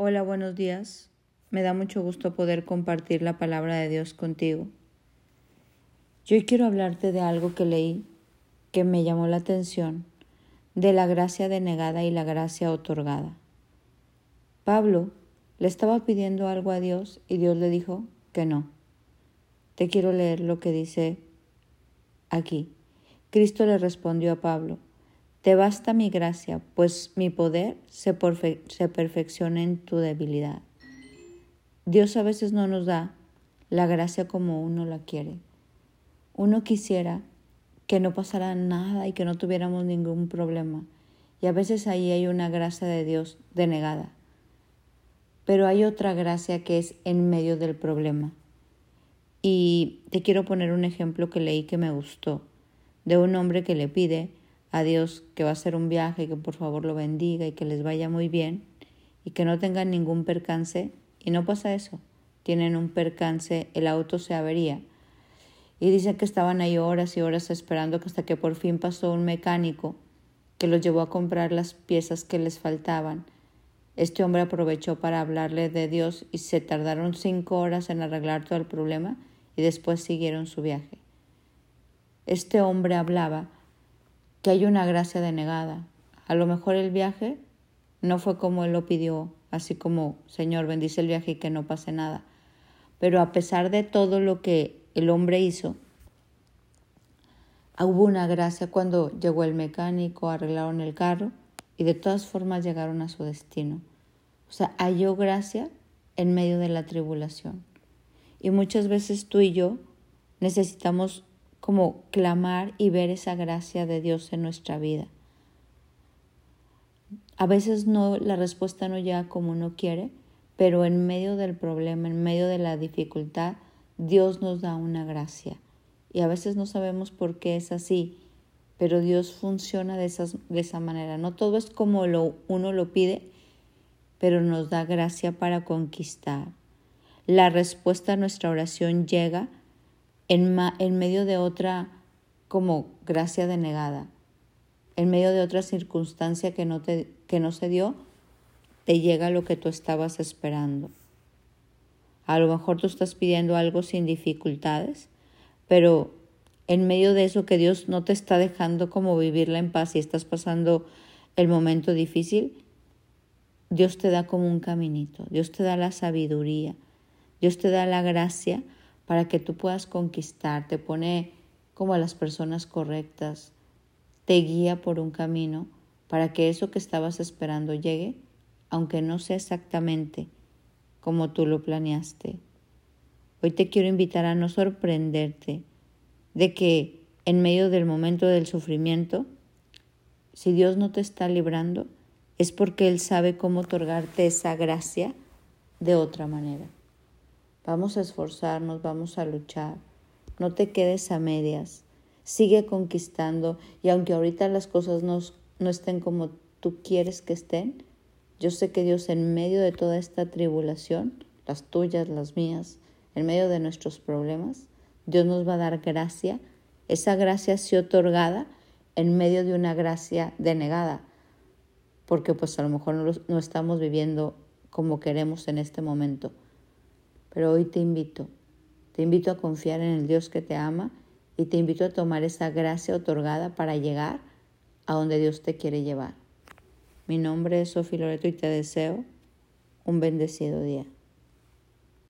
Hola, buenos días. Me da mucho gusto poder compartir la palabra de Dios contigo. Yo quiero hablarte de algo que leí que me llamó la atención, de la gracia denegada y la gracia otorgada. Pablo le estaba pidiendo algo a Dios y Dios le dijo que no. Te quiero leer lo que dice aquí. Cristo le respondió a Pablo, te basta mi gracia, pues mi poder se, se perfecciona en tu debilidad. Dios a veces no nos da la gracia como uno la quiere. Uno quisiera que no pasara nada y que no tuviéramos ningún problema. Y a veces ahí hay una gracia de Dios denegada. Pero hay otra gracia que es en medio del problema. Y te quiero poner un ejemplo que leí que me gustó, de un hombre que le pide a Dios que va a hacer un viaje, que por favor lo bendiga y que les vaya muy bien y que no tengan ningún percance. Y no pasa eso. Tienen un percance, el auto se avería. Y dicen que estaban ahí horas y horas esperando hasta que por fin pasó un mecánico que los llevó a comprar las piezas que les faltaban. Este hombre aprovechó para hablarle de Dios y se tardaron cinco horas en arreglar todo el problema y después siguieron su viaje. Este hombre hablaba que hay una gracia denegada. A lo mejor el viaje no fue como él lo pidió, así como Señor bendice el viaje y que no pase nada. Pero a pesar de todo lo que el hombre hizo, hubo una gracia cuando llegó el mecánico, arreglaron el carro y de todas formas llegaron a su destino. O sea, halló gracia en medio de la tribulación. Y muchas veces tú y yo necesitamos como clamar y ver esa gracia de Dios en nuestra vida. A veces no, la respuesta no llega como uno quiere, pero en medio del problema, en medio de la dificultad, Dios nos da una gracia. Y a veces no sabemos por qué es así, pero Dios funciona de, de esa manera. No todo es como lo, uno lo pide, pero nos da gracia para conquistar. La respuesta a nuestra oración llega en, en medio de otra como gracia denegada, en medio de otra circunstancia que no, te, que no se dio, te llega lo que tú estabas esperando. A lo mejor tú estás pidiendo algo sin dificultades, pero en medio de eso que Dios no te está dejando como vivirla en paz y estás pasando el momento difícil, Dios te da como un caminito, Dios te da la sabiduría, Dios te da la gracia para que tú puedas conquistar, te pone como a las personas correctas, te guía por un camino para que eso que estabas esperando llegue, aunque no sea exactamente como tú lo planeaste. Hoy te quiero invitar a no sorprenderte de que en medio del momento del sufrimiento, si Dios no te está librando, es porque Él sabe cómo otorgarte esa gracia de otra manera. Vamos a esforzarnos, vamos a luchar. No te quedes a medias. Sigue conquistando y aunque ahorita las cosas no, no estén como tú quieres que estén, yo sé que Dios en medio de toda esta tribulación, las tuyas, las mías, en medio de nuestros problemas, Dios nos va a dar gracia, esa gracia sí otorgada en medio de una gracia denegada, porque pues a lo mejor no, no estamos viviendo como queremos en este momento. Pero hoy te invito, te invito a confiar en el Dios que te ama y te invito a tomar esa gracia otorgada para llegar a donde Dios te quiere llevar. Mi nombre es Sofía Loreto y te deseo un bendecido día.